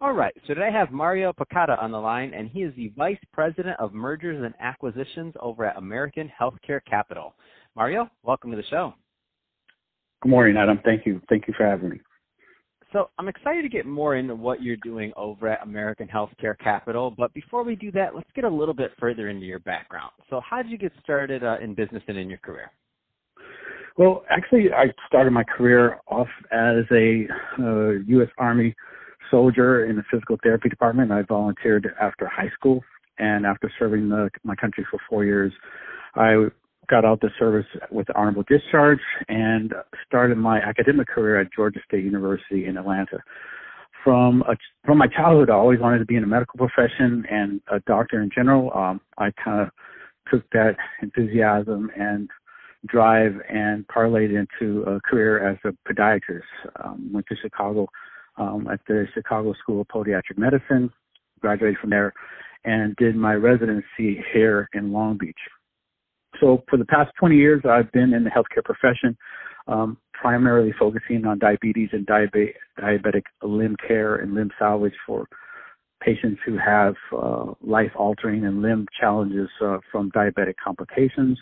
All right, so today I have Mario Picata on the line, and he is the Vice President of Mergers and Acquisitions over at American Healthcare Capital. Mario, welcome to the show. Good morning, Adam. Thank you. Thank you for having me. So I'm excited to get more into what you're doing over at American Healthcare Capital. But before we do that, let's get a little bit further into your background. So how did you get started uh, in business and in your career? Well, actually, I started my career off as a uh, U.S. Army soldier in the physical therapy department. I volunteered after high school, and after serving the, my country for four years, I got out the service with honorable discharge and started my academic career at Georgia State University in Atlanta. From a, from my childhood, I always wanted to be in the medical profession and a doctor in general. Um, I kind of took that enthusiasm and drive and parlayed into a career as a podiatrist. Um, went to Chicago um, at the Chicago School of Podiatric Medicine, graduated from there, and did my residency here in Long Beach. So for the past 20 years, I've been in the healthcare profession, um, primarily focusing on diabetes and diabetic, limb care and limb salvage for patients who have uh, life-altering and limb challenges uh, from diabetic complications.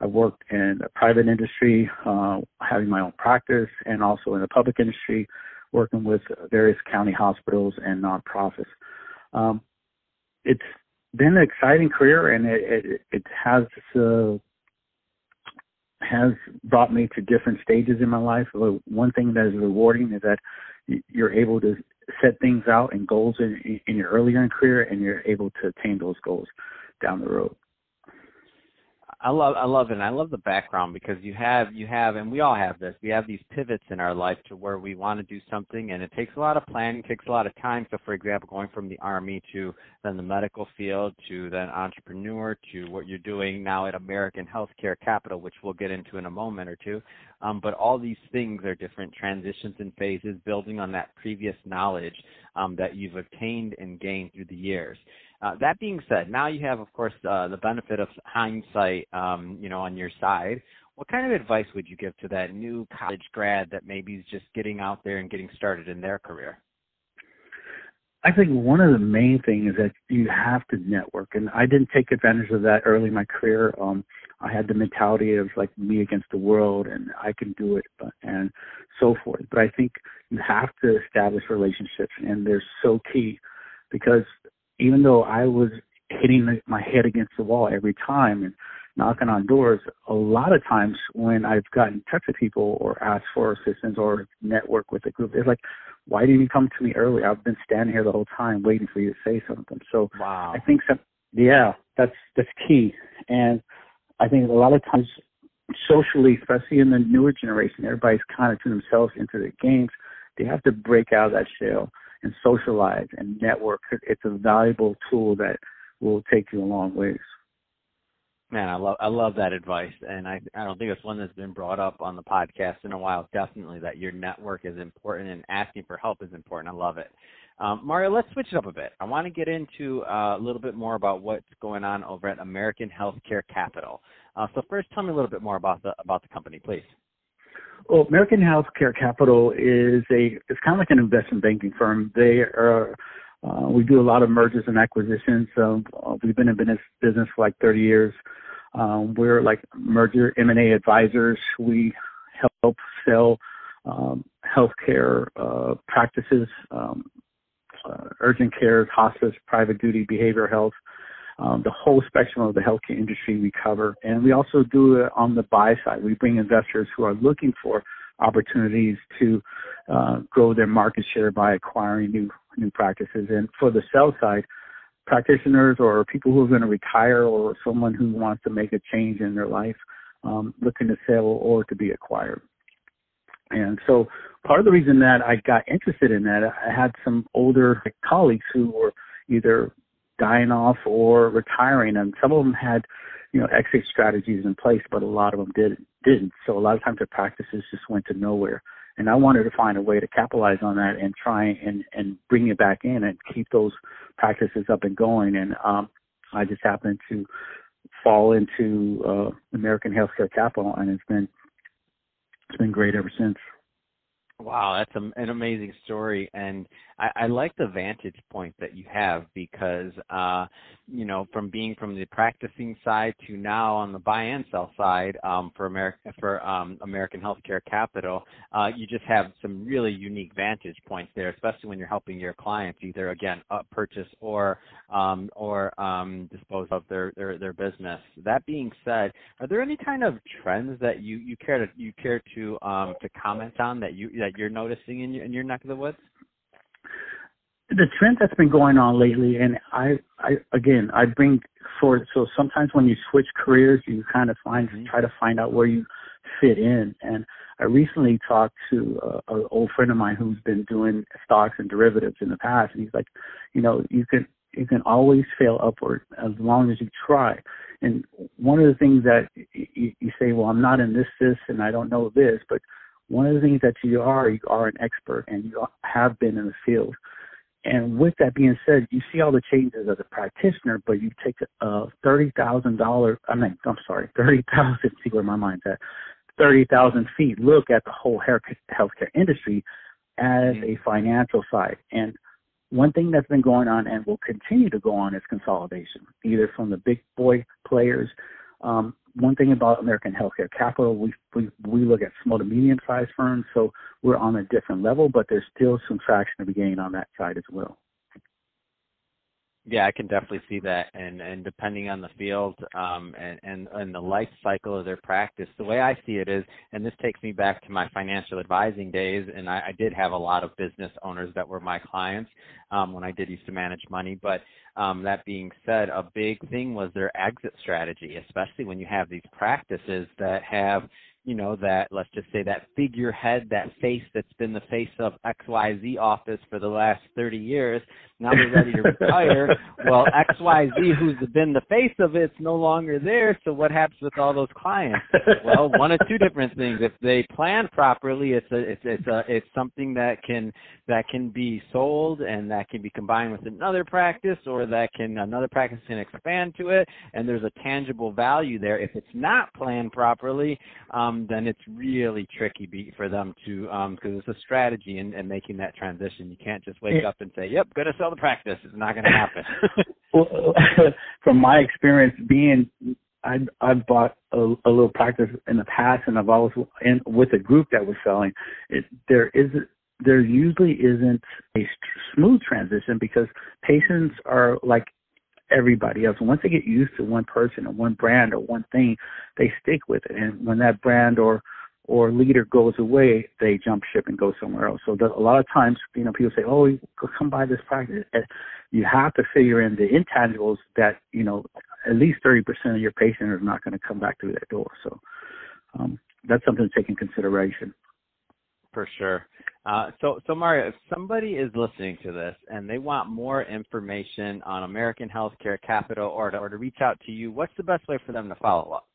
I've worked in the private industry, uh, having my own practice, and also in the public industry, working with various county hospitals and nonprofits. Um, it's been an exciting career, and it it, it has uh, has brought me to different stages in my life. One thing that is rewarding is that you're able to set things out and goals in, in your earlier in career, and you're able to attain those goals down the road. I love I love it. And I love the background because you have you have and we all have this. We have these pivots in our life to where we want to do something and it takes a lot of planning, takes a lot of time. So for example, going from the army to then the medical field to then entrepreneur to what you're doing now at American Healthcare Capital, which we'll get into in a moment or two. Um, but all these things are different transitions and phases, building on that previous knowledge um, that you've obtained and gained through the years. Uh, that being said, now you have, of course, uh, the benefit of hindsight, um, you know, on your side. What kind of advice would you give to that new college grad that maybe is just getting out there and getting started in their career? I think one of the main things is that you have to network, and I didn't take advantage of that early in my career. Um, I had the mentality of like me against the world, and I can do it, and so forth. But I think you have to establish relationships, and they're so key because even though I was hitting my head against the wall every time and knocking on doors, a lot of times when I've gotten in touch with people or asked for assistance or network with a group, it's like, why didn't you come to me earlier? I've been standing here the whole time waiting for you to say something. So wow. I think some, yeah, that's that's key. And I think a lot of times socially, especially in the newer generation, everybody's kind of to themselves into the games. They have to break out of that shell and socialize and network. It's a valuable tool that will take you a long ways. Man, I love I love that advice, and I I don't think it's one that's been brought up on the podcast in a while. Definitely, that your network is important and asking for help is important. I love it. Um, Mario, let's switch it up a bit. I want to get into uh, a little bit more about what's going on over at American Healthcare Capital. Uh, so first, tell me a little bit more about the about the company, please. Well, American Healthcare Capital is a it's kind of like an investment banking firm. They are uh, we do a lot of mergers and acquisitions. So uh, we've been in business business for like 30 years. Um, we're like merger M&A advisors. We help sell um, healthcare uh, practices, um, uh, urgent care, hospice, private duty, behavioral health, um, the whole spectrum of the healthcare industry we cover. And we also do it on the buy side. We bring investors who are looking for opportunities to uh, grow their market share by acquiring new new practices. And for the sell side, practitioners or people who are going to retire or someone who wants to make a change in their life, um, looking to sell or to be acquired. And so part of the reason that I got interested in that, I had some older colleagues who were either dying off or retiring, and some of them had you know exit strategies in place, but a lot of them did didn't. So a lot of times their practices just went to nowhere. And I wanted to find a way to capitalize on that and try and and bring it back in and keep those practices up and going. And um, I just happened to fall into uh, American Healthcare Capital, and it's been it's been great ever since. Wow, that's a, an amazing story, and I, I like the vantage point that you have because, uh, you know, from being from the practicing side to now on the buy and sell side um, for America for um, American Healthcare Capital, uh, you just have some really unique vantage points there, especially when you're helping your clients either again up purchase or um, or um, dispose of their, their their business. That being said, are there any kind of trends that you you care to you care to um, to comment on that you that you're noticing in your in your neck of the woods? The trend that's been going on lately, and I, I again, I bring for so sometimes when you switch careers, you kind of find mm-hmm. try to find out where you fit in. And I recently talked to a, an old friend of mine who's been doing stocks and derivatives in the past, and he's like, you know, you can you can always fail upward as long as you try. And one of the things that you, you say, well, I'm not in this, this, and I don't know this, but one of the things that you are, you are an expert and you have been in the field. And with that being said, you see all the changes as a practitioner, but you take a thirty thousand dollar I mean I'm sorry, thirty thousand see where my mind's at. Thirty thousand feet look at the whole healthcare industry as mm-hmm. a financial side. And one thing that's been going on and will continue to go on is consolidation, either from the big boy players um, one thing about American Healthcare Capital, we, we we look at small to medium sized firms, so we're on a different level, but there's still some traction to be gained on that side as well. Yeah, I can definitely see that, and and depending on the field um, and and and the life cycle of their practice, the way I see it is, and this takes me back to my financial advising days, and I, I did have a lot of business owners that were my clients um, when I did used to manage money. But um, that being said, a big thing was their exit strategy, especially when you have these practices that have you know, that let's just say that figurehead, that face that's been the face of XYZ office for the last 30 years, now they're ready to retire. well, XYZ, who's been the face of it's no longer there. So what happens with all those clients? Well, one of two different things. If they plan properly, it's a, it's, it's a, it's something that can, that can be sold and that can be combined with another practice or that can, another practice can expand to it. And there's a tangible value there. If it's not planned properly, um, then it's really tricky be, for them to, um, cause it's a strategy in, in making that transition. You can't just wake up and say, yep, gonna sell the practice. It's not going to happen. well, from my experience being, I I've bought a, a little practice in the past, and I've always in with a group that was selling. It there is there usually isn't a smooth transition because patients are like everybody else. Once they get used to one person or one brand or one thing, they stick with it. And when that brand or or leader goes away, they jump ship and go somewhere else. So the, a lot of times, you know, people say, "Oh, come by this practice." You have to figure in the intangibles that you know at least thirty percent of your patients are not going to come back through that door. So um, that's something to take in consideration. For sure. Uh, so, so Mario, if somebody is listening to this and they want more information on American Healthcare Capital or to, or to reach out to you, what's the best way for them to follow up?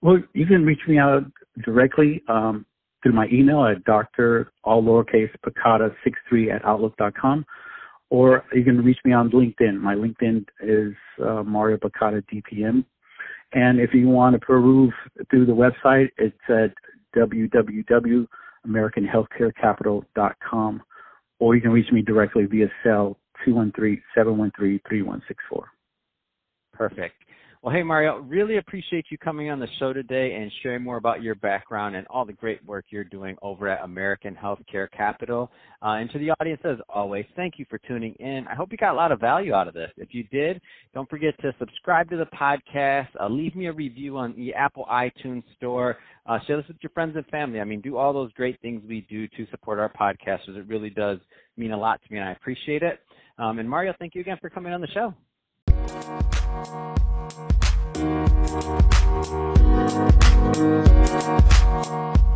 Well, you can reach me out directly um, through my email at Dr. all lowercase Picata 63 at outlook.com, or you can reach me on LinkedIn. My LinkedIn is uh, Mario Picata DPM. And if you want to peruse through the website, it's at www.americanhealthcarecapital.com, or you can reach me directly via cell 213-713-3164. Perfect. Well, hey, Mario, really appreciate you coming on the show today and sharing more about your background and all the great work you're doing over at American Healthcare Capital. Uh, and to the audience, as always, thank you for tuning in. I hope you got a lot of value out of this. If you did, don't forget to subscribe to the podcast, uh, leave me a review on the Apple iTunes Store, uh, share this with your friends and family. I mean, do all those great things we do to support our podcasters. It really does mean a lot to me, and I appreciate it. Um, and Mario, thank you again for coming on the show. Thank you.